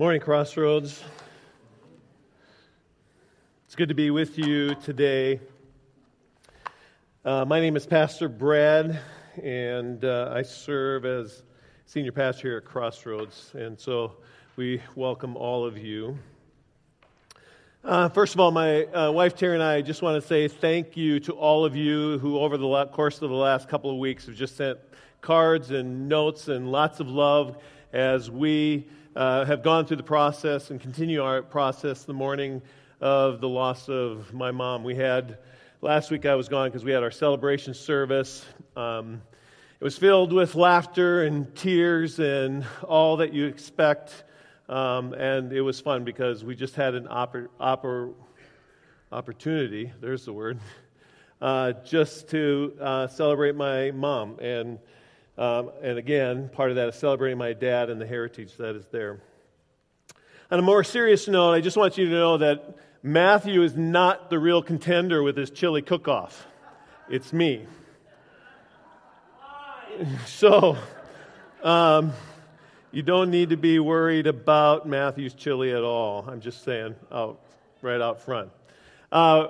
Morning, Crossroads. It's good to be with you today. Uh, my name is Pastor Brad, and uh, I serve as senior pastor here at Crossroads, and so we welcome all of you. Uh, first of all, my uh, wife Terry and I just want to say thank you to all of you who, over the course of the last couple of weeks, have just sent cards and notes and lots of love as we uh, have gone through the process and continue our process the morning of the loss of my mom. We had, last week I was gone because we had our celebration service. Um, it was filled with laughter and tears and all that you expect. Um, and it was fun because we just had an oppor- oppor- opportunity, there's the word, uh, just to uh, celebrate my mom. And um, and again, part of that is celebrating my dad and the heritage that is there. On a more serious note, I just want you to know that Matthew is not the real contender with his chili cook off. It's me. So, um, you don't need to be worried about Matthew's chili at all. I'm just saying, out, right out front. Uh,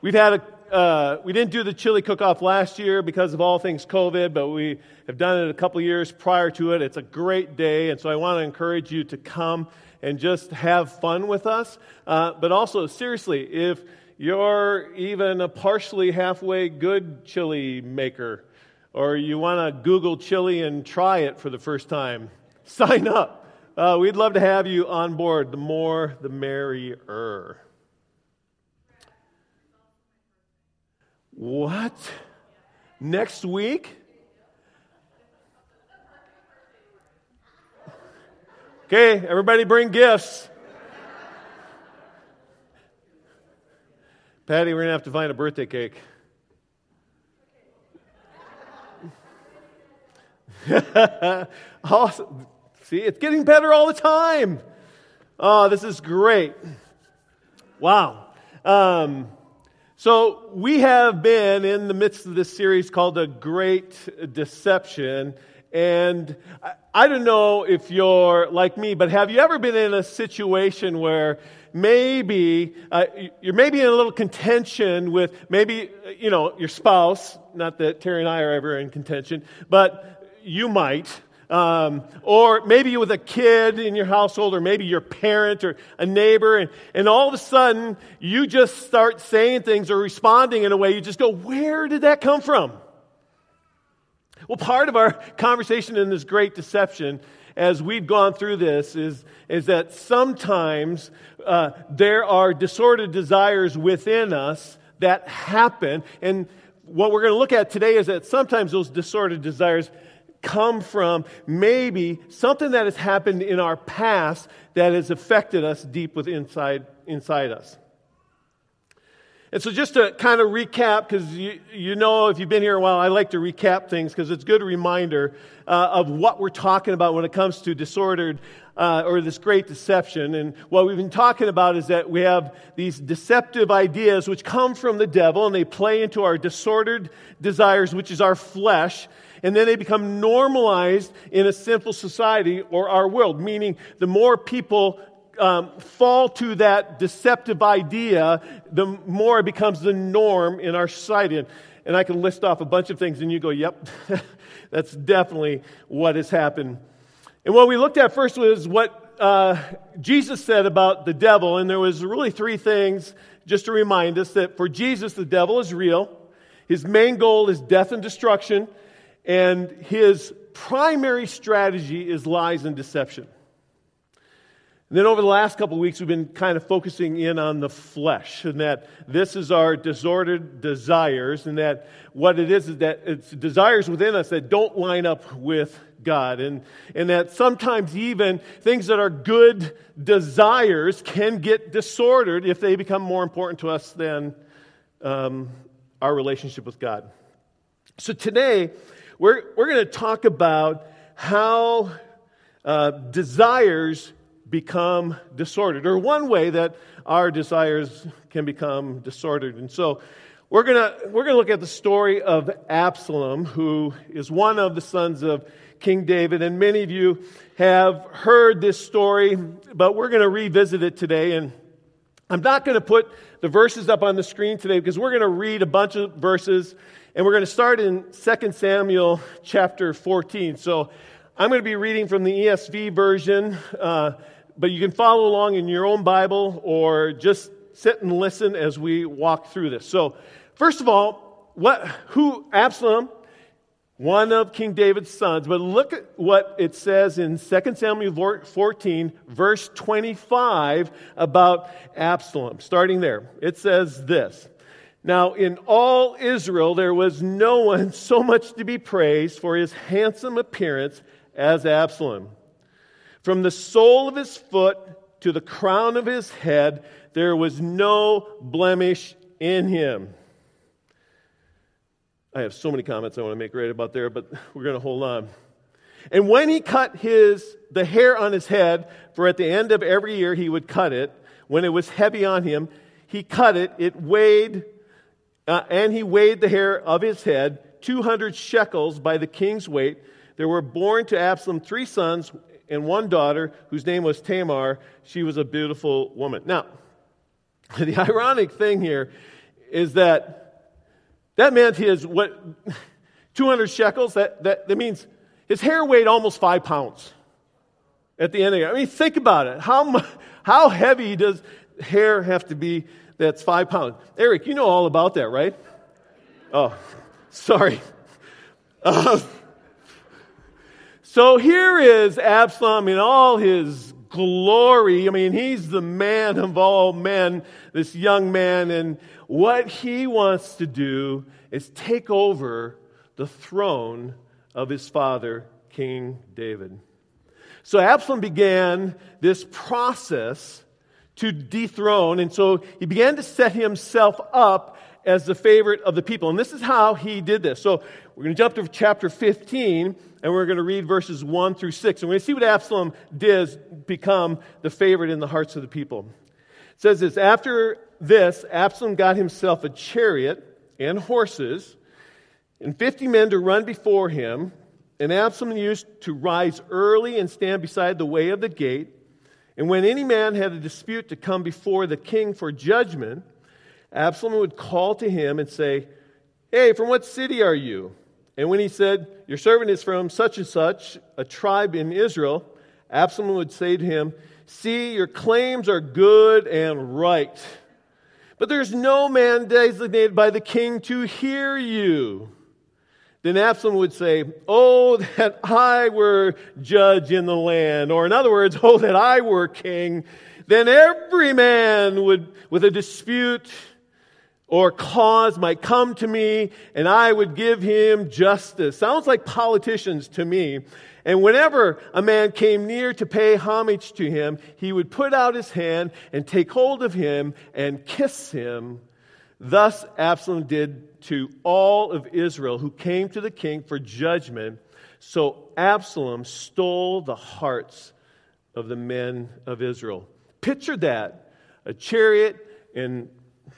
we've had a uh, we didn't do the chili cook-off last year because of all things COVID, but we have done it a couple years prior to it. It's a great day, and so I want to encourage you to come and just have fun with us. Uh, but also, seriously, if you're even a partially halfway good chili maker, or you want to Google chili and try it for the first time, sign up. Uh, we'd love to have you on board. The more, the merrier. What? Next week? Okay, everybody bring gifts. Patty, we're going to have to find a birthday cake. awesome. See, it's getting better all the time. Oh, this is great. Wow. Um, so, we have been in the midst of this series called The Great Deception. And I don't know if you're like me, but have you ever been in a situation where maybe uh, you're maybe in a little contention with maybe, you know, your spouse? Not that Terry and I are ever in contention, but you might. Um, or maybe with a kid in your household, or maybe your parent or a neighbor, and, and all of a sudden you just start saying things or responding in a way you just go, Where did that come from? Well, part of our conversation in this great deception as we've gone through this is, is that sometimes uh, there are disordered desires within us that happen. And what we're going to look at today is that sometimes those disordered desires come from maybe something that has happened in our past that has affected us deep within inside, inside us. And so, just to kind of recap, because you, you know, if you've been here a while, I like to recap things because it's a good reminder uh, of what we're talking about when it comes to disordered uh, or this great deception. And what we've been talking about is that we have these deceptive ideas which come from the devil and they play into our disordered desires, which is our flesh and then they become normalized in a sinful society or our world, meaning the more people um, fall to that deceptive idea, the more it becomes the norm in our society. And, and I can list off a bunch of things, and you go, yep, that's definitely what has happened. And what we looked at first was what uh, Jesus said about the devil, and there was really three things just to remind us that for Jesus, the devil is real. His main goal is death and destruction. And his primary strategy is lies and deception. And then over the last couple of weeks, we've been kind of focusing in on the flesh, and that this is our disordered desires, and that what it is is that it's desires within us that don't line up with God, and, and that sometimes even things that are good desires can get disordered if they become more important to us than um, our relationship with God. So today, we're, we're going to talk about how uh, desires become disordered, or one way that our desires can become disordered. And so we're going we're to look at the story of Absalom, who is one of the sons of King David. And many of you have heard this story, but we're going to revisit it today. And I'm not going to put the verses up on the screen today because we're going to read a bunch of verses. And we're going to start in 2 Samuel chapter 14. So I'm going to be reading from the ESV version, uh, but you can follow along in your own Bible or just sit and listen as we walk through this. So, first of all, what, who Absalom, one of King David's sons, but look at what it says in 2 Samuel 14, verse 25 about Absalom. Starting there, it says this. Now, in all Israel, there was no one so much to be praised for his handsome appearance as Absalom. From the sole of his foot to the crown of his head, there was no blemish in him. I have so many comments I want to make right about there, but we're going to hold on. And when he cut his the hair on his head, for at the end of every year he would cut it, when it was heavy on him, he cut it, it weighed, uh, and he weighed the hair of his head, 200 shekels by the king's weight, there were born to Absalom three sons and one daughter whose name was Tamar. She was a beautiful woman. Now, the ironic thing here is that that meant his what 200 shekels that, that, that means his hair weighed almost five pounds at the end of it i mean think about it how, how heavy does hair have to be that's five pounds eric you know all about that right oh sorry uh, so here is Absalom in all his glory. I mean, he's the man of all men, this young man, and what he wants to do is take over the throne of his father, King David. So Absalom began this process to dethrone, and so he began to set himself up as the favorite of the people. And this is how he did this. So we're going to jump to chapter 15 and we're going to read verses 1 through 6. And we're going to see what Absalom did become the favorite in the hearts of the people. It says this After this, Absalom got himself a chariot and horses, and 50 men to run before him. And Absalom used to rise early and stand beside the way of the gate. And when any man had a dispute to come before the king for judgment, Absalom would call to him and say, Hey, from what city are you? And when he said, Your servant is from such and such, a tribe in Israel, Absalom would say to him, See, your claims are good and right. But there's no man designated by the king to hear you. Then Absalom would say, Oh, that I were judge in the land. Or in other words, Oh, that I were king. Then every man would, with a dispute, or cause might come to me and I would give him justice. Sounds like politicians to me. And whenever a man came near to pay homage to him, he would put out his hand and take hold of him and kiss him. Thus Absalom did to all of Israel who came to the king for judgment. So Absalom stole the hearts of the men of Israel. Picture that a chariot and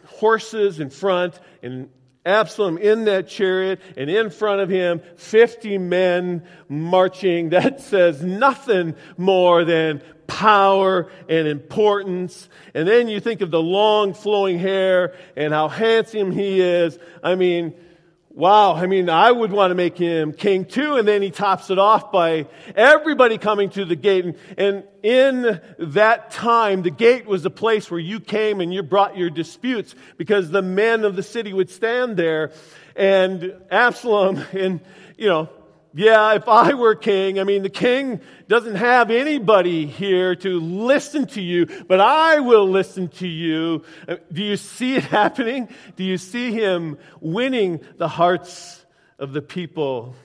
horses in front and Absalom in that chariot, and in front of him, 50 men marching. That says nothing more than power and importance. And then you think of the long flowing hair and how handsome he is. I mean, Wow, I mean, I would want to make him king too, and then he tops it off by everybody coming to the gate. And, and in that time, the gate was a place where you came and you brought your disputes because the men of the city would stand there. And Absalom, and, you know, yeah, if I were king, I mean, the king doesn't have anybody here to listen to you, but I will listen to you. Do you see it happening? Do you see him winning the hearts of the people?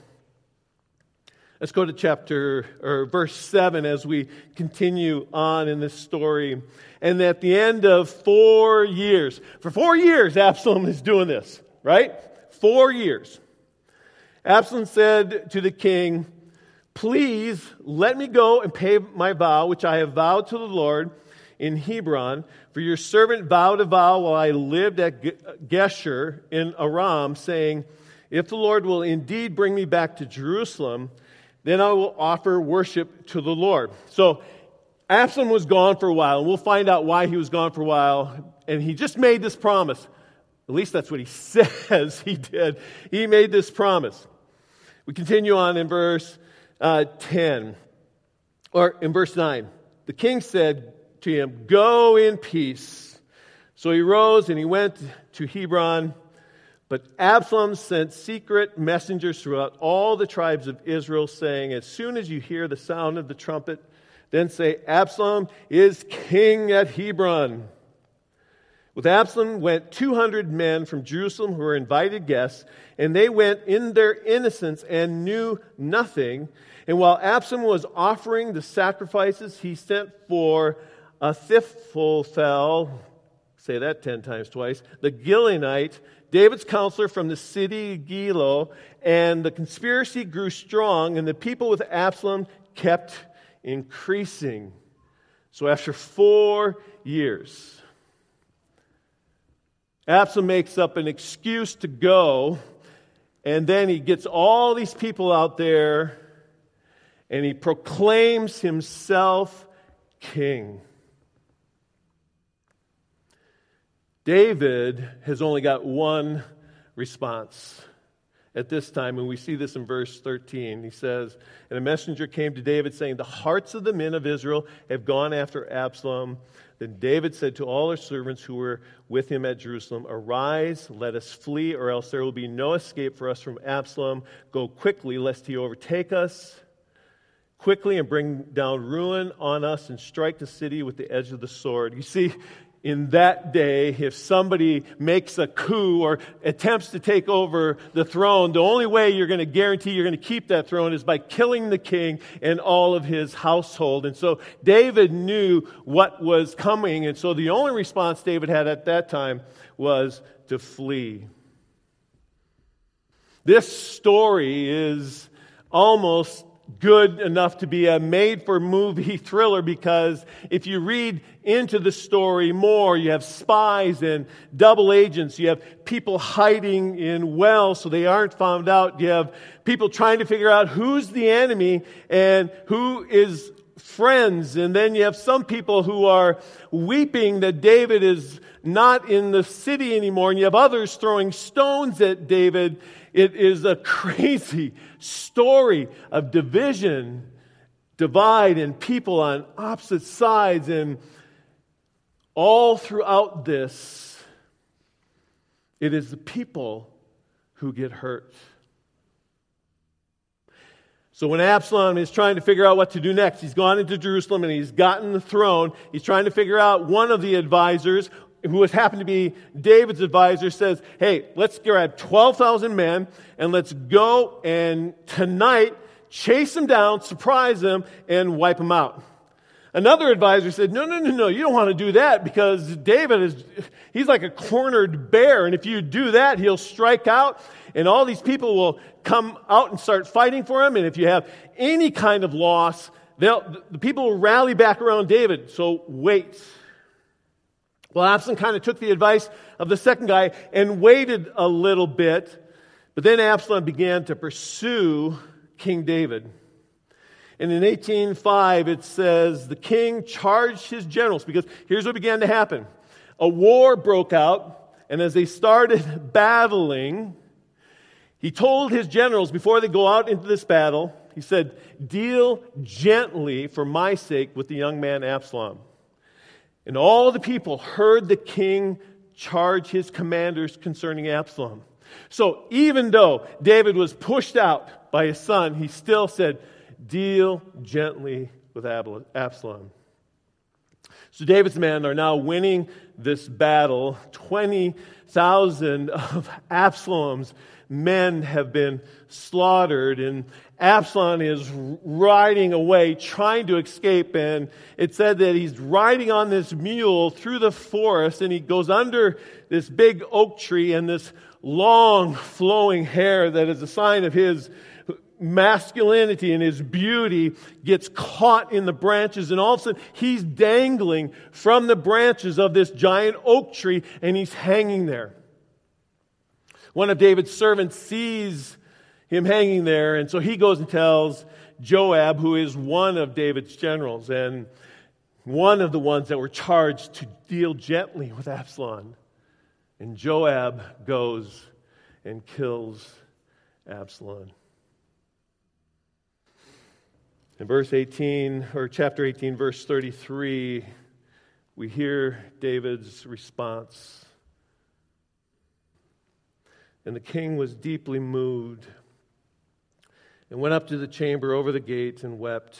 Let's go to chapter or verse 7 as we continue on in this story. And at the end of four years, for four years, Absalom is doing this, right? Four years. Absalom said to the king, Please let me go and pay my vow, which I have vowed to the Lord in Hebron. For your servant vowed a vow while I lived at Geshur in Aram, saying, If the Lord will indeed bring me back to Jerusalem, then I will offer worship to the Lord. So Absalom was gone for a while, and we'll find out why he was gone for a while. And he just made this promise. At least that's what he says he did. He made this promise. We continue on in verse uh, 10, or in verse 9. The king said to him, Go in peace. So he rose and he went to Hebron. But Absalom sent secret messengers throughout all the tribes of Israel, saying, As soon as you hear the sound of the trumpet, then say, Absalom is king at Hebron. With Absalom went 200 men from Jerusalem who were invited guests, and they went in their innocence and knew nothing. And while Absalom was offering the sacrifices, he sent for a Ahithophel, say that 10 times twice, the Gilonite, David's counselor from the city Gilo, and the conspiracy grew strong, and the people with Absalom kept increasing. So after four years, Absalom makes up an excuse to go, and then he gets all these people out there and he proclaims himself king. David has only got one response at this time, and we see this in verse 13. He says, And a messenger came to David saying, The hearts of the men of Israel have gone after Absalom. Then David said to all his servants who were with him at Jerusalem, Arise, let us flee, or else there will be no escape for us from Absalom. Go quickly, lest he overtake us quickly and bring down ruin on us and strike the city with the edge of the sword. You see, in that day, if somebody makes a coup or attempts to take over the throne, the only way you're going to guarantee you're going to keep that throne is by killing the king and all of his household. And so David knew what was coming. And so the only response David had at that time was to flee. This story is almost good enough to be a made for movie thriller because if you read into the story more, you have spies and double agents. You have people hiding in wells so they aren't found out. You have people trying to figure out who's the enemy and who is friends. And then you have some people who are weeping that David is not in the city anymore. And you have others throwing stones at David. It is a crazy story of division, divide, and people on opposite sides. And all throughout this, it is the people who get hurt. So when Absalom is trying to figure out what to do next, he's gone into Jerusalem and he's gotten the throne. He's trying to figure out one of the advisors, who has happened to be David's advisor, says, Hey, let's grab 12,000 men and let's go and tonight chase them down, surprise them, and wipe them out. Another advisor said, No, no, no, no, you don't want to do that because David is, he's like a cornered bear. And if you do that, he'll strike out and all these people will come out and start fighting for him. And if you have any kind of loss, the people will rally back around David. So wait. Well, Absalom kind of took the advice of the second guy and waited a little bit. But then Absalom began to pursue King David. And in 1805, it says the king charged his generals because here's what began to happen a war broke out, and as they started battling, he told his generals before they go out into this battle, he said, Deal gently for my sake with the young man Absalom. And all the people heard the king charge his commanders concerning Absalom. So even though David was pushed out by his son, he still said, Deal gently with Absalom. So David's men are now winning this battle. 20,000 of Absalom's men have been slaughtered, and Absalom is riding away, trying to escape. And it said that he's riding on this mule through the forest, and he goes under this big oak tree, and this long flowing hair that is a sign of his masculinity and his beauty gets caught in the branches, and all of a sudden he's dangling from the branches of this giant oak tree and he's hanging there. One of David's servants sees him hanging there, and so he goes and tells Joab, who is one of David's generals and one of the ones that were charged to deal gently with Absalom. And Joab goes and kills Absalom. In verse 18, or chapter 18, verse 33, we hear David's response. And the king was deeply moved and went up to the chamber over the gate and wept.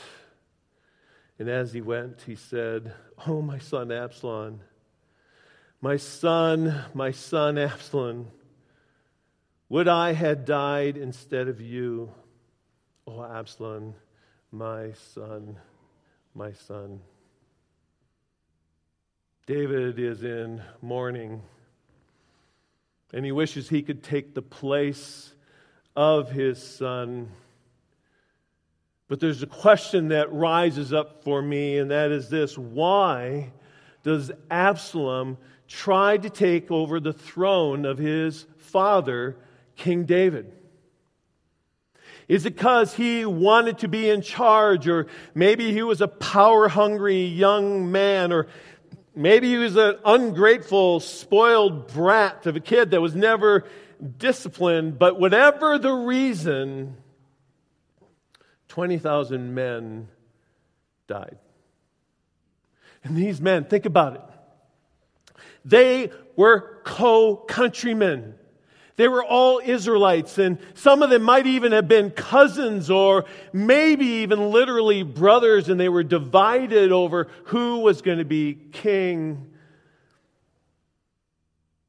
And as he went, he said, Oh, my son Absalom, my son, my son Absalom, would I had died instead of you, O Absalom my son, my son. David is in mourning, and he wishes he could take the place of his son. But there's a question that rises up for me, and that is this why does Absalom try to take over the throne of his father, King David? Is it because he wanted to be in charge, or maybe he was a power hungry young man, or maybe he was an ungrateful, spoiled brat of a kid that was never disciplined? But whatever the reason, 20,000 men died. And these men, think about it. They were co countrymen. They were all Israelites, and some of them might even have been cousins or maybe even literally brothers, and they were divided over who was going to be king.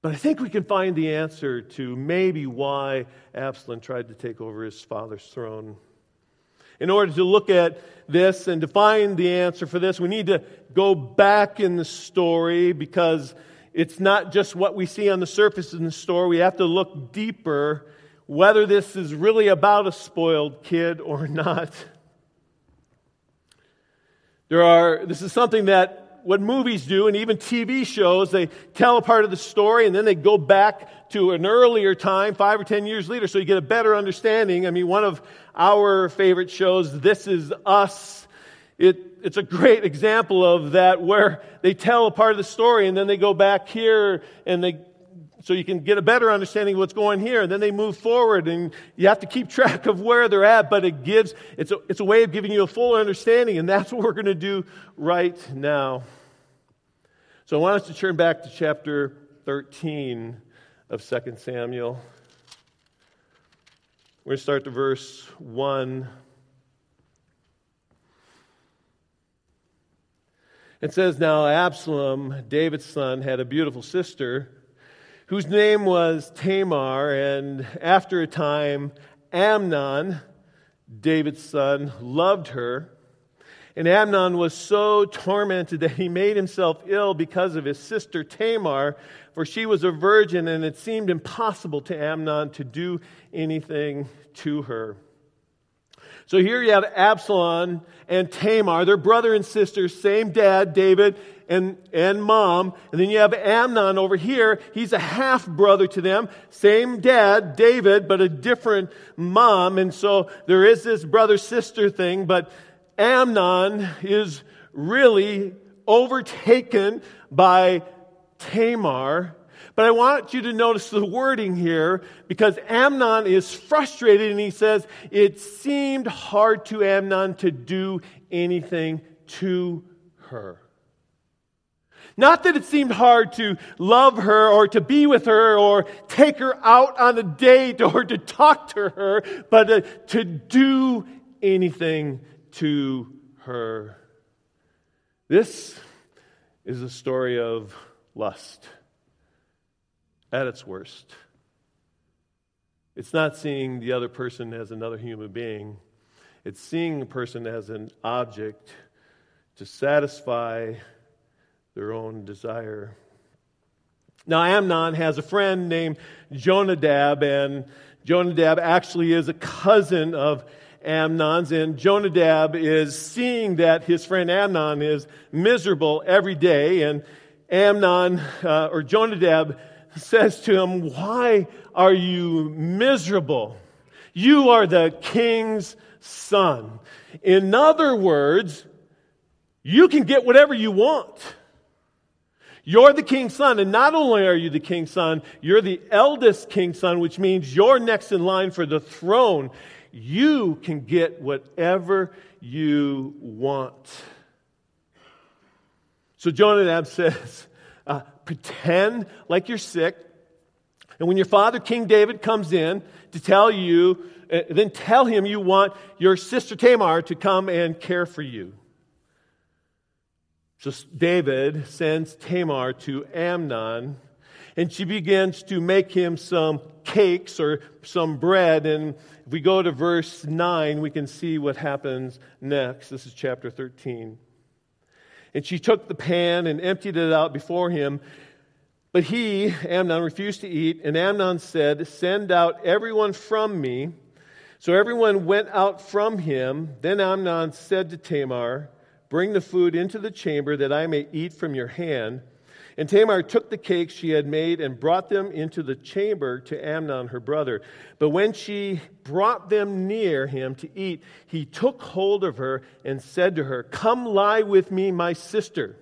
But I think we can find the answer to maybe why Absalom tried to take over his father's throne. In order to look at this and to find the answer for this, we need to go back in the story because it's not just what we see on the surface in the story. We have to look deeper whether this is really about a spoiled kid or not. There are, this is something that what movies do and even TV shows, they tell a part of the story and then they go back to an earlier time, five or ten years later, so you get a better understanding. I mean, one of our favorite shows, This Is Us, it it's a great example of that where they tell a part of the story and then they go back here and they so you can get a better understanding of what's going here. And then they move forward and you have to keep track of where they're at but it gives it's a, it's a way of giving you a full understanding and that's what we're going to do right now. So i want us to turn back to chapter 13 of 2 samuel. We're going to start to verse 1 It says, Now Absalom, David's son, had a beautiful sister whose name was Tamar, and after a time, Amnon, David's son, loved her. And Amnon was so tormented that he made himself ill because of his sister Tamar, for she was a virgin, and it seemed impossible to Amnon to do anything to her. So here you have Absalom and Tamar, they're brother and sister, same dad, David, and, and mom. And then you have Amnon over here. He's a half brother to them, same dad, David, but a different mom. And so there is this brother sister thing, but Amnon is really overtaken by Tamar but I want you to notice the wording here because Amnon is frustrated and he says, It seemed hard to Amnon to do anything to her. Not that it seemed hard to love her or to be with her or take her out on a date or to talk to her, but uh, to do anything to her. This is a story of lust at its worst. It's not seeing the other person as another human being, it's seeing a person as an object to satisfy their own desire. Now, Amnon has a friend named Jonadab, and Jonadab actually is a cousin of Amnon's, and Jonadab is seeing that his friend Amnon is miserable every day, and Amnon, uh, or Jonadab, says to him, Why are you miserable? You are the king's son. In other words, you can get whatever you want. You're the king's son, and not only are you the king's son, you're the eldest king's son, which means you're next in line for the throne. You can get whatever you want. So Jonadab says, uh, pretend like you're sick, and when your father, King David, comes in to tell you, uh, then tell him you want your sister Tamar to come and care for you. So David sends Tamar to Amnon, and she begins to make him some cakes or some bread. And if we go to verse 9, we can see what happens next. This is chapter 13. And she took the pan and emptied it out before him. But he, Amnon, refused to eat. And Amnon said, Send out everyone from me. So everyone went out from him. Then Amnon said to Tamar, Bring the food into the chamber that I may eat from your hand. And Tamar took the cakes she had made and brought them into the chamber to Amnon, her brother. But when she brought them near him to eat, he took hold of her and said to her, Come lie with me, my sister.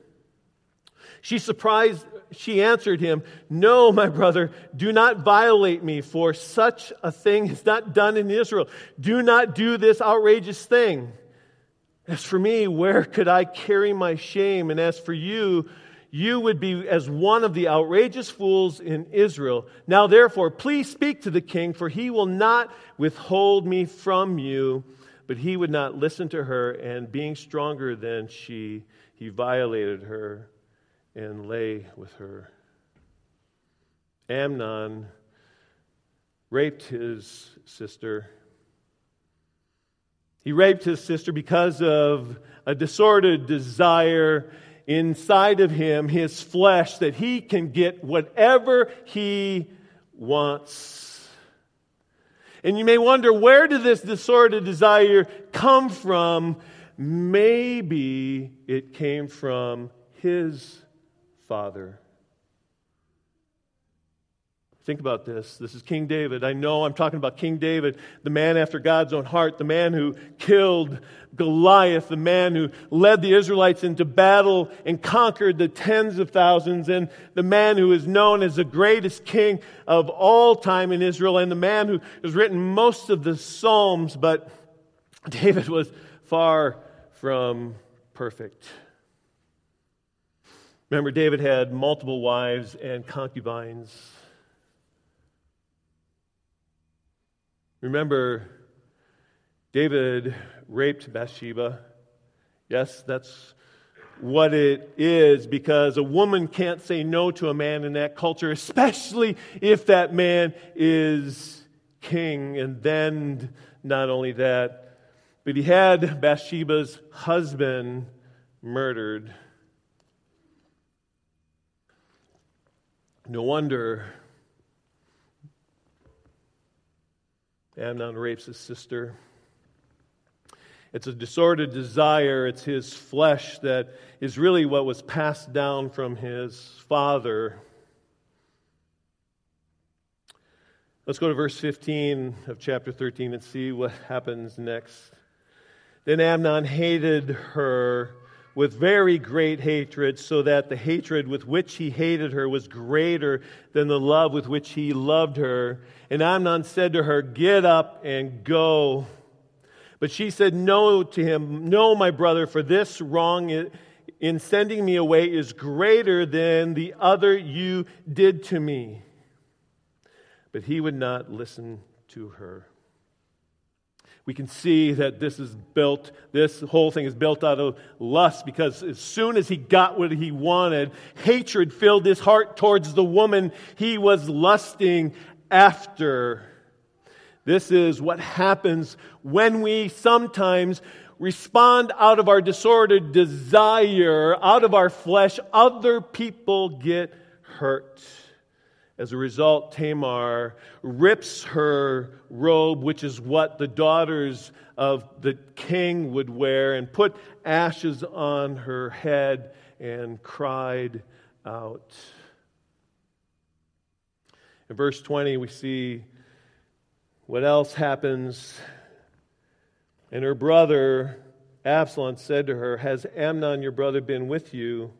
She surprised, she answered him, No, my brother, do not violate me, for such a thing is not done in Israel. Do not do this outrageous thing. As for me, where could I carry my shame? And as for you, you would be as one of the outrageous fools in Israel. Now, therefore, please speak to the king, for he will not withhold me from you. But he would not listen to her, and being stronger than she, he violated her and lay with her. Amnon raped his sister he raped his sister because of a disordered desire inside of him, his flesh, that he can get whatever he wants. And you may wonder, where did this disordered desire come from? Maybe it came from his father. Think about this. This is King David. I know I'm talking about King David, the man after God's own heart, the man who killed Goliath, the man who led the Israelites into battle and conquered the tens of thousands, and the man who is known as the greatest king of all time in Israel, and the man who has written most of the Psalms. But David was far from perfect. Remember, David had multiple wives and concubines. Remember, David raped Bathsheba. Yes, that's what it is because a woman can't say no to a man in that culture, especially if that man is king. And then, not only that, but he had Bathsheba's husband murdered. No wonder Amnon rapes his sister. It's a disordered desire. It's his flesh that is really what was passed down from his father. Let's go to verse 15 of chapter 13 and see what happens next. Then Amnon hated her with very great hatred, so that the hatred with which he hated her was greater than the love with which he loved her. And Amnon said to her, Get up and go. But she said no to him, No, my brother, for this wrong in sending me away is greater than the other you did to me. But he would not listen to her we can see that this is built, this whole thing is built out of lust because as soon as he got what he wanted, hatred filled his heart towards the woman he was lusting after. This is what happens when we sometimes respond out of our disordered desire, out of our flesh. Other people get hurt. As a result, Tamar rips her robe, which is what the daughters of the king would wear, and put ashes on her head and cried out. In verse 20, we see what else happens. And her brother Absalom said to her, Has Amnon your brother been with you?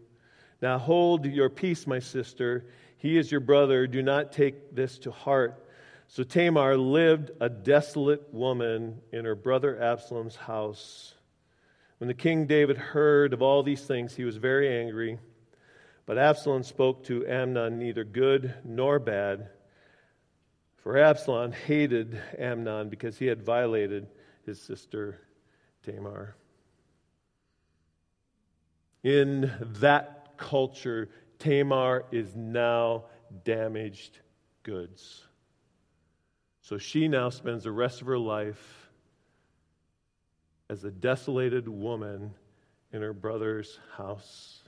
Now hold your peace, my sister. He is your brother. Do not take this to heart. So Tamar lived a desolate woman in her brother Absalom's house. When the king David heard of all these things, he was very angry. But Absalom spoke to Amnon neither good nor bad. For Absalom hated Amnon because he had violated his sister Tamar. In that culture, Tamar is now damaged goods. So she now spends the rest of her life as a desolated woman in her brother's house.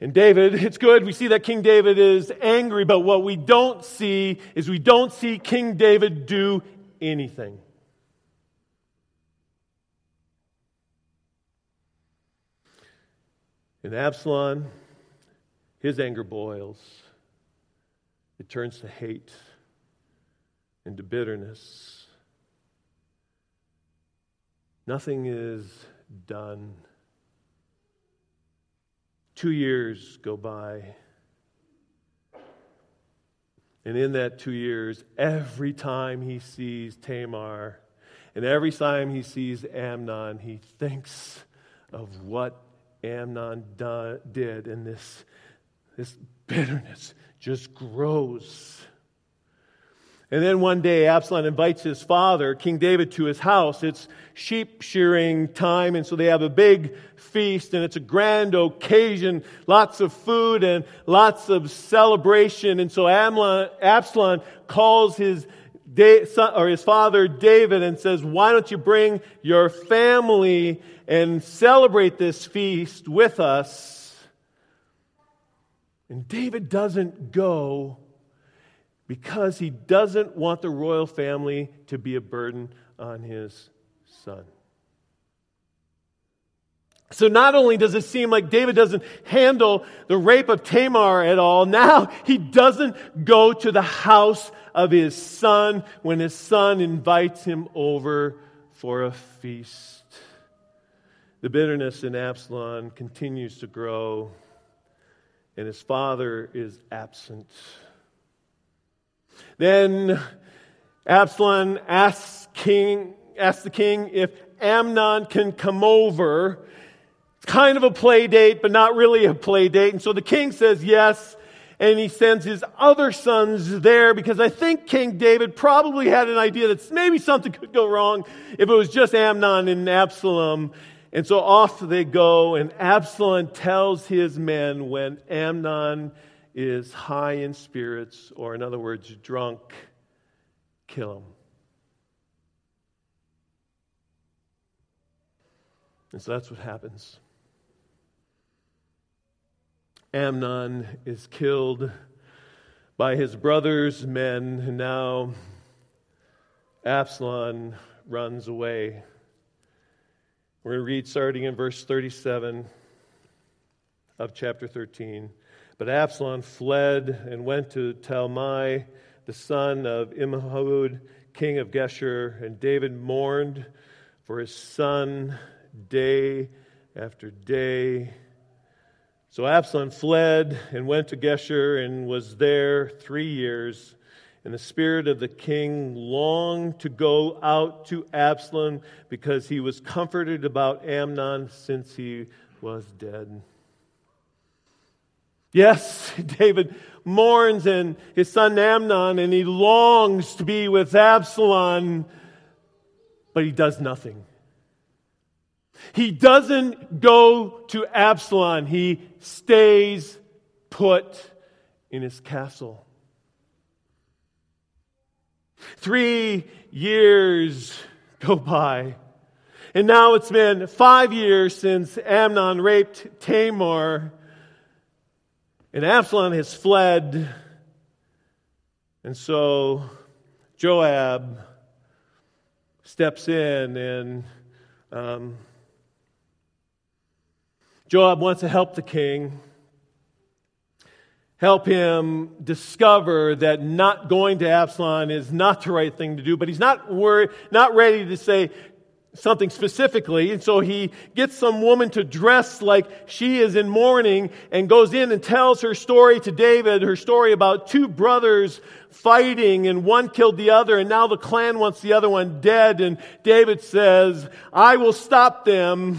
And David, it's good. We see that King David is angry, but what we don't see is we don't see King David do anything. In Absalom, his anger boils. It turns to hate and to bitterness. Nothing is done. Two years go by. And in that two years, every time he sees Tamar and every time he sees Amnon, he thinks of what Amnon did, in this, this bitterness just grows. And then one day, Absalom invites his father, King David, to his house. It's sheep shearing time, and so they have a big feast, and it's a grand occasion, lots of food and lots of celebration. And so Absalom calls his or his father David and says, Why don't you bring your family and celebrate this feast with us? And David doesn't go because he doesn't want the royal family to be a burden on his son. So not only does it seem like David doesn't handle the rape of Tamar at all, now he doesn't go to the house of his son when his son invites him over for a feast. The bitterness in Absalom continues to grow, and his father is absent. Then Absalom asks, king, asks the king if Amnon can come over. It's kind of a play date, but not really a play date. And so the king says yes, and he sends his other sons there because I think King David probably had an idea that maybe something could go wrong if it was just Amnon and Absalom. And so off they go, and Absalom tells his men when Amnon is high in spirits, or in other words, drunk, kill him. And so that's what happens. Amnon is killed by his brother's men, and now Absalom runs away. We're going to read starting in verse 37 of chapter 13. But Absalom fled and went to Talmai, the son of Ammihud, king of Geshur, and David mourned for his son day after day. So Absalom fled and went to Geshur and was there three years. And the spirit of the king longed to go out to Absalom because he was comforted about Amnon since he was dead. Yes, David mourns and his son Amnon, and he longs to be with Absalom, but he does nothing. He doesn't go to Absalom, he stays put in his castle. Three years go by. And now it's been five years since Amnon raped Tamar. And Absalom has fled. And so Joab steps in, and um, Joab wants to help the king, help him discover that not going to Absalom is not the right thing to do, but he's not worried, not ready to say, something specifically. And so he gets some woman to dress like she is in mourning and goes in and tells her story to David, her story about two brothers fighting and one killed the other and now the clan wants the other one dead. And David says, I will stop them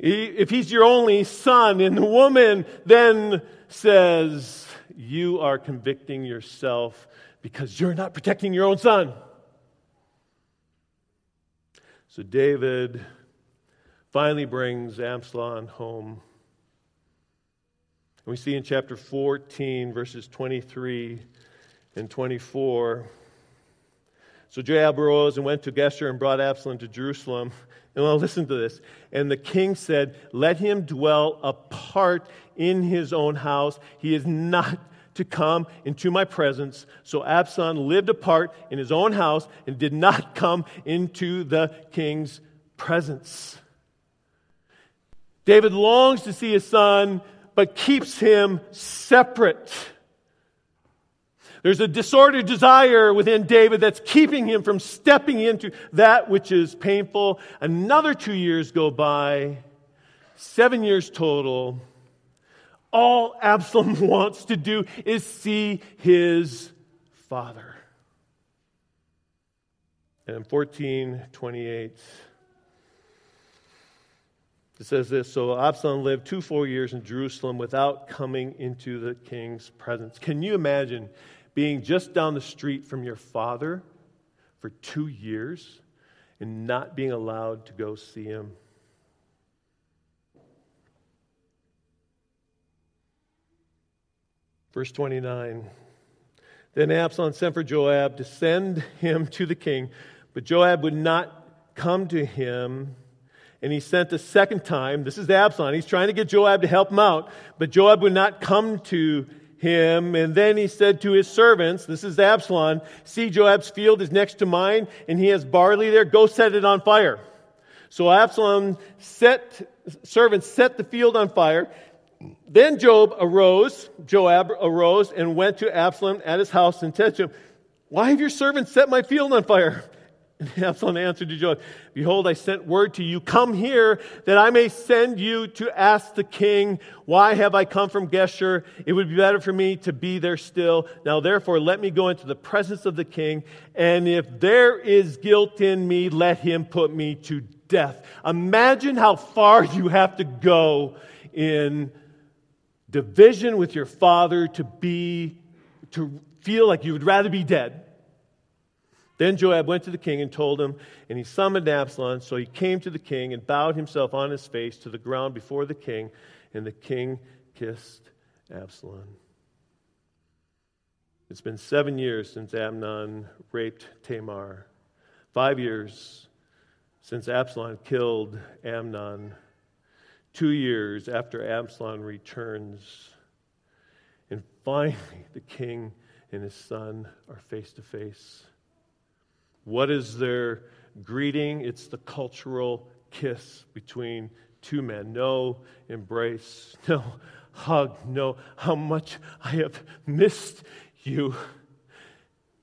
if he's your only son. And the woman then says, you are convicting yourself because you're not protecting your own son. So David finally brings Absalom home. And we see in chapter 14, verses 23 and 24. So Joab arose and went to Geshur and brought Absalom to Jerusalem. And well, listen to this. And the king said, Let him dwell apart in his own house. He is not to come into my presence. So Absalom lived apart in his own house and did not come into the king's presence. David longs to see his son, but keeps him separate. There's a disordered desire within David that's keeping him from stepping into that which is painful. Another two years go by, seven years total all Absalom wants to do is see his father. And in 1428, it says this So Absalom lived two full years in Jerusalem without coming into the king's presence. Can you imagine being just down the street from your father for two years and not being allowed to go see him? Verse 29. Then Absalom sent for Joab to send him to the king, but Joab would not come to him. And he sent a second time. This is Absalom. He's trying to get Joab to help him out, but Joab would not come to him. And then he said to his servants, This is Absalom, see, Joab's field is next to mine, and he has barley there. Go set it on fire. So Absalom set, servants set the field on fire. Then Job arose, Joab arose and went to Absalom at his house and said to him, Why have your servants set my field on fire? And Absalom answered to Joab, Behold, I sent word to you, come here that I may send you to ask the king, Why have I come from Geshur? It would be better for me to be there still. Now therefore, let me go into the presence of the king, and if there is guilt in me, let him put me to death. Imagine how far you have to go in division with your father to be, to feel like you would rather be dead. Then Joab went to the king and told him, and he summoned Absalom. So he came to the king and bowed himself on his face to the ground before the king, and the king kissed Absalom. It's been seven years since Amnon raped Tamar, five years since Absalom killed Amnon two years after Absalom returns. And finally, the king and his son are face to face. What is their greeting? It's the cultural kiss between two men. No embrace, no hug, no how much I have missed you.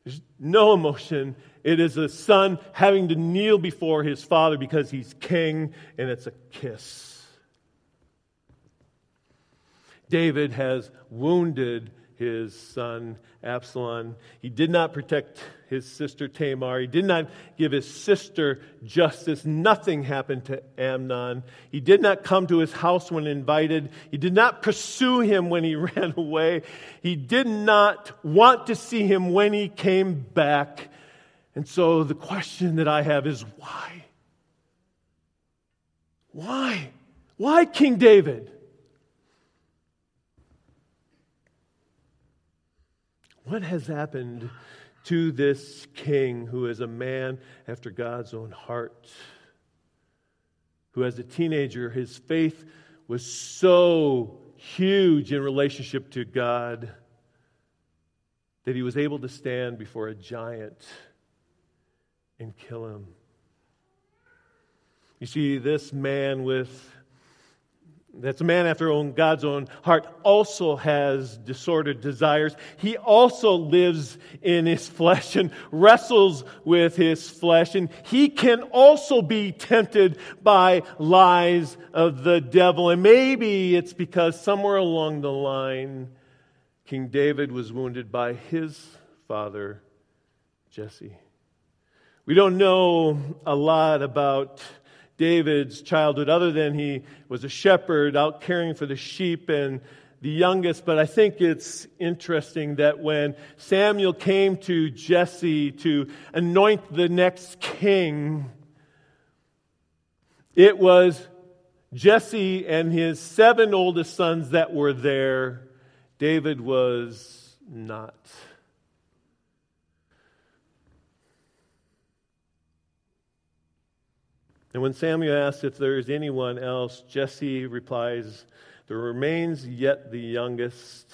There's no emotion. It is a son having to kneel before his father because he's king, and it's a kiss. David has wounded his son Absalom. He did not protect his sister Tamar. He did not give his sister justice. Nothing happened to Amnon. He did not come to his house when invited. He did not pursue him when he ran away. He did not want to see him when he came back. And so the question that I have is why? Why? Why King David? What has happened to this king who is a man after God's own heart? Who, as a teenager, his faith was so huge in relationship to God that he was able to stand before a giant and kill him. You see, this man with that's a man after own God's own heart, also has disordered desires. He also lives in his flesh and wrestles with his flesh, and he can also be tempted by lies of the devil. And maybe it's because somewhere along the line, King David was wounded by his father, Jesse. We don't know a lot about David's childhood, other than he was a shepherd out caring for the sheep and the youngest. But I think it's interesting that when Samuel came to Jesse to anoint the next king, it was Jesse and his seven oldest sons that were there. David was not. And when Samuel asks if there is anyone else, Jesse replies, There remains yet the youngest.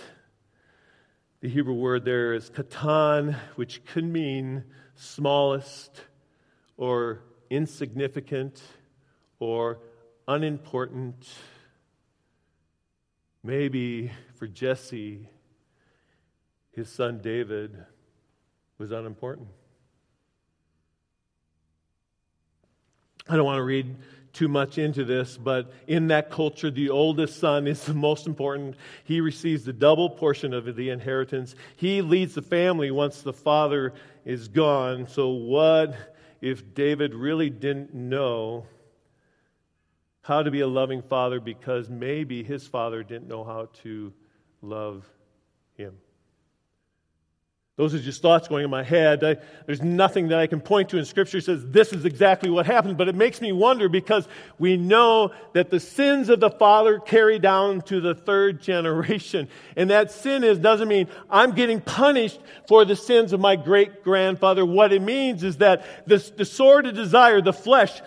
The Hebrew word there is katan, which could mean smallest or insignificant or unimportant. Maybe for Jesse, his son David was unimportant. I don't want to read too much into this, but in that culture, the oldest son is the most important. He receives the double portion of the inheritance. He leads the family once the father is gone. So, what if David really didn't know how to be a loving father because maybe his father didn't know how to love him? Those are just thoughts going in my head. I, there's nothing that I can point to in Scripture says this is exactly what happened, but it makes me wonder because we know that the sins of the father carry down to the third generation. And that sin is, doesn't mean I'm getting punished for the sins of my great grandfather. What it means is that this disordered desire, the flesh,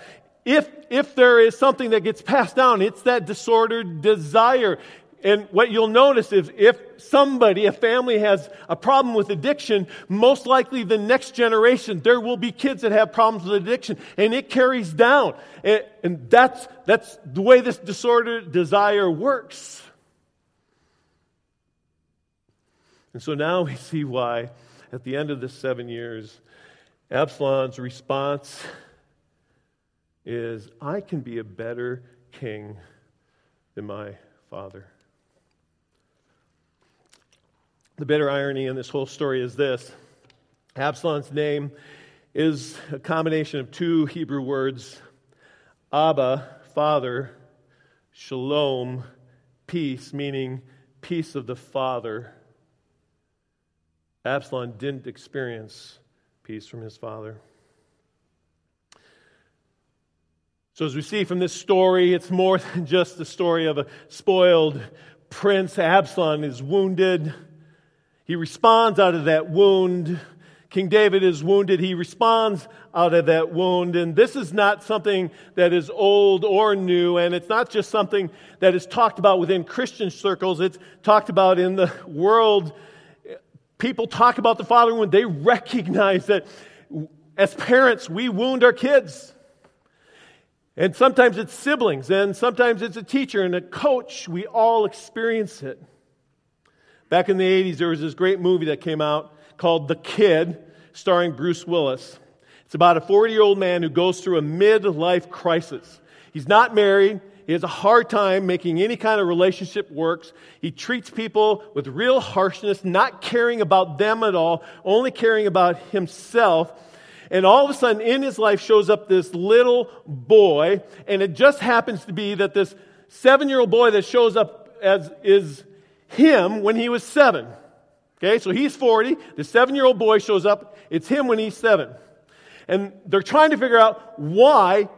if, if there is something that gets passed down, it's that disordered desire. And what you'll notice is if somebody, a family has a problem with addiction, most likely the next generation, there will be kids that have problems with addiction. And it carries down. And, and that's, that's the way this disorder desire works. And so now we see why, at the end of the seven years, Absalom's response is I can be a better king than my father. The bitter irony in this whole story is this Absalom's name is a combination of two Hebrew words Abba, Father, Shalom, peace, meaning peace of the Father. Absalom didn't experience peace from his father. So, as we see from this story, it's more than just the story of a spoiled prince. Absalom is wounded. He responds out of that wound. King David is wounded. He responds out of that wound. And this is not something that is old or new. And it's not just something that is talked about within Christian circles. It's talked about in the world. People talk about the father wound. They recognize that as parents, we wound our kids. And sometimes it's siblings, and sometimes it's a teacher and a coach. We all experience it. Back in the 80s, there was this great movie that came out called The Kid, starring Bruce Willis. It's about a 40 year old man who goes through a midlife crisis. He's not married. He has a hard time making any kind of relationship works. He treats people with real harshness, not caring about them at all, only caring about himself. And all of a sudden, in his life shows up this little boy, and it just happens to be that this seven year old boy that shows up as is him when he was seven. Okay, so he's 40. The seven year old boy shows up. It's him when he's seven. And they're trying to figure out why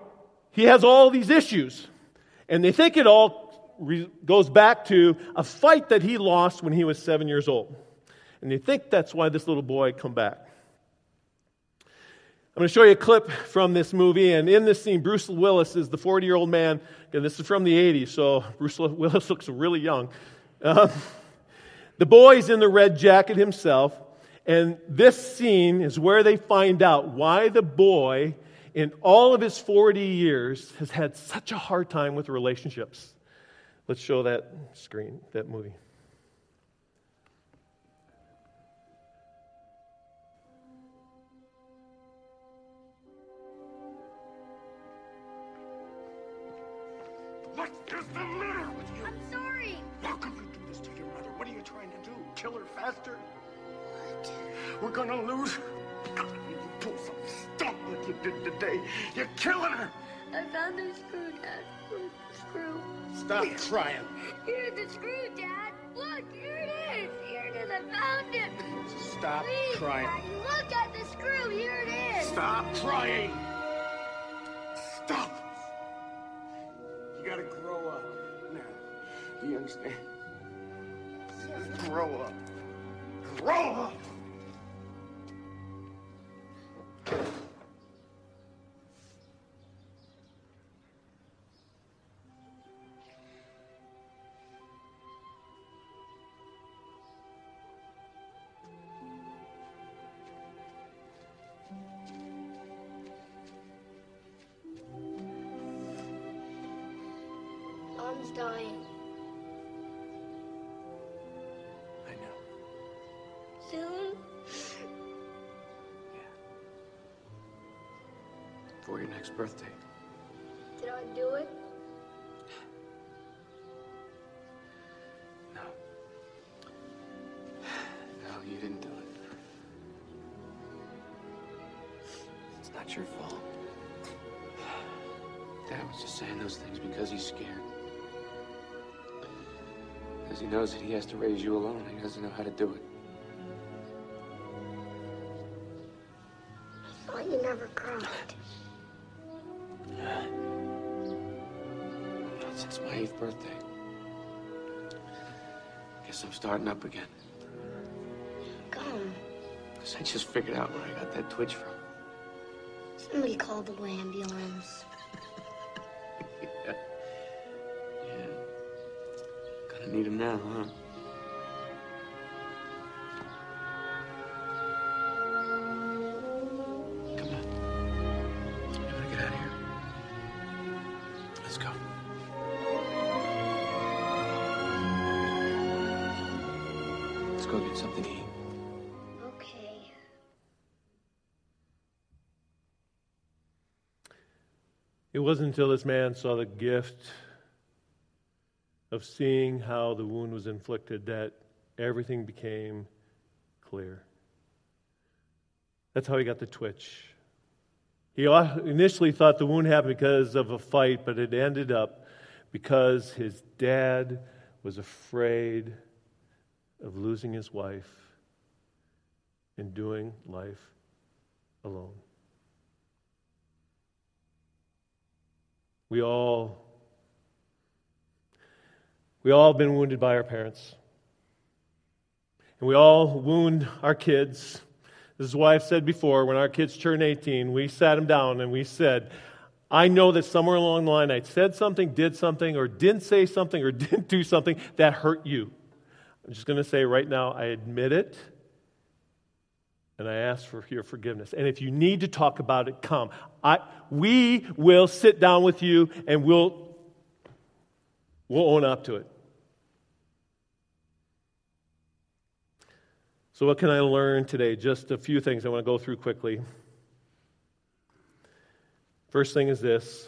he has all these issues. And they think it all re- goes back to a fight that he lost when he was seven years old. And they think that's why this little boy come back. I'm going to show you a clip from this movie, and in this scene, Bruce Willis is the 40 year old man. And this is from the 80s, so Bruce Willis looks really young. Uh, the boy's in the red jacket himself, and this scene is where they find out why the boy, in all of his 40 years, has had such a hard time with relationships. Let's show that screen, that movie. What is the Kill her faster? What? We're gonna lose. God, you do something stop like you did today. You're killing her. I found the screw, Dad. The screw? Stop crying. Here's the screw, Dad. Look, here it is. Here it is. I found it. Stop Please, crying. Look at the screw. Here it is. Stop crying. Stop. You gotta grow up. Now, do you understand? Grow up. Grow up. Mom's dying. For your next birthday. Did I do it? No. No, you didn't do it. It's not your fault. Dad was just saying those things because he's scared. Because he knows that he has to raise you alone. And he doesn't know how to do it. Starting up again. Come. Because I just figured out where I got that twitch from. Somebody called the ambulance. Yeah. Yeah. Gonna need him now, huh? Go get something to eat. Okay. It wasn't until this man saw the gift of seeing how the wound was inflicted that everything became clear. That's how he got the twitch. He initially thought the wound happened because of a fight, but it ended up because his dad was afraid of losing his wife and doing life alone. We all we all have been wounded by our parents. And we all wound our kids. This is why I've said before when our kids turned 18, we sat them down and we said, I know that somewhere along the line I said something, did something, or didn't say something, or didn't do something that hurt you. I'm just going to say right now, I admit it, and I ask for your forgiveness. And if you need to talk about it, come. I, we will sit down with you and we'll, we'll own up to it. So, what can I learn today? Just a few things I want to go through quickly. First thing is this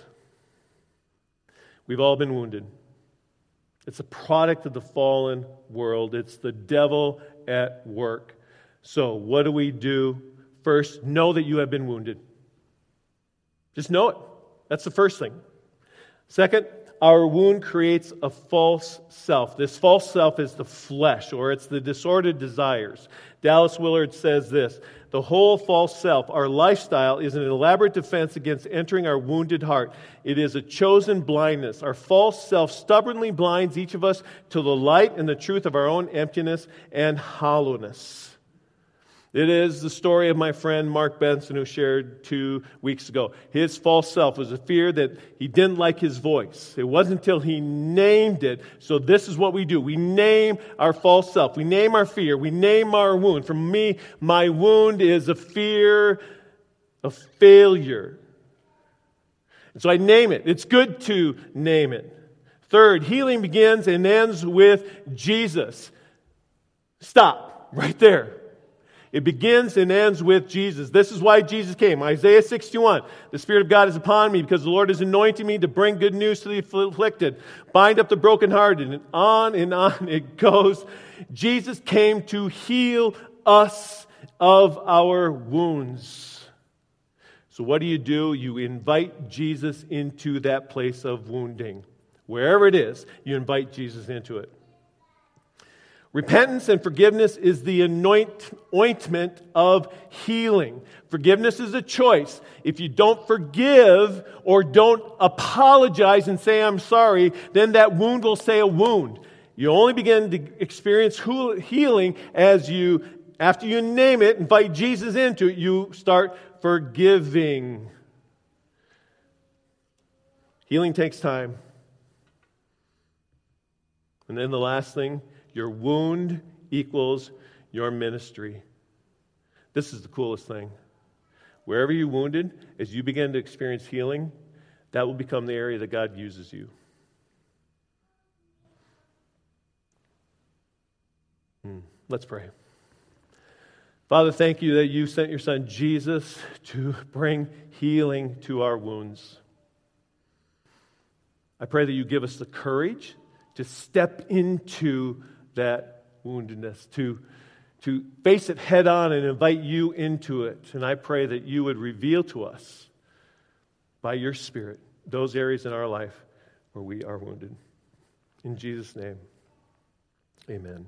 we've all been wounded. It's a product of the fallen world, it's the devil at work. So, what do we do? First, know that you have been wounded. Just know it. That's the first thing. Second, our wound creates a false self. This false self is the flesh, or it's the disordered desires. Dallas Willard says this The whole false self, our lifestyle, is an elaborate defense against entering our wounded heart. It is a chosen blindness. Our false self stubbornly blinds each of us to the light and the truth of our own emptiness and hollowness. It is the story of my friend Mark Benson, who shared two weeks ago. His false self was a fear that he didn't like his voice. It wasn't until he named it. So, this is what we do we name our false self, we name our fear, we name our wound. For me, my wound is a fear of failure. And so I name it. It's good to name it. Third, healing begins and ends with Jesus. Stop right there. It begins and ends with Jesus. This is why Jesus came. Isaiah 61. The Spirit of God is upon me because the Lord has anointed me to bring good news to the afflicted, bind up the brokenhearted, and on and on it goes. Jesus came to heal us of our wounds. So, what do you do? You invite Jesus into that place of wounding. Wherever it is, you invite Jesus into it. Repentance and forgiveness is the anoint, ointment of healing. Forgiveness is a choice. If you don't forgive or don't apologize and say, I'm sorry, then that wound will stay a wound. You only begin to experience healing as you, after you name it, invite Jesus into it, you start forgiving. Healing takes time. And then the last thing your wound equals your ministry. This is the coolest thing. Wherever you're wounded, as you begin to experience healing, that will become the area that God uses you. Hmm. Let's pray. Father, thank you that you sent your son Jesus to bring healing to our wounds. I pray that you give us the courage to step into that woundedness, to, to face it head on and invite you into it. And I pray that you would reveal to us by your Spirit those areas in our life where we are wounded. In Jesus' name, amen.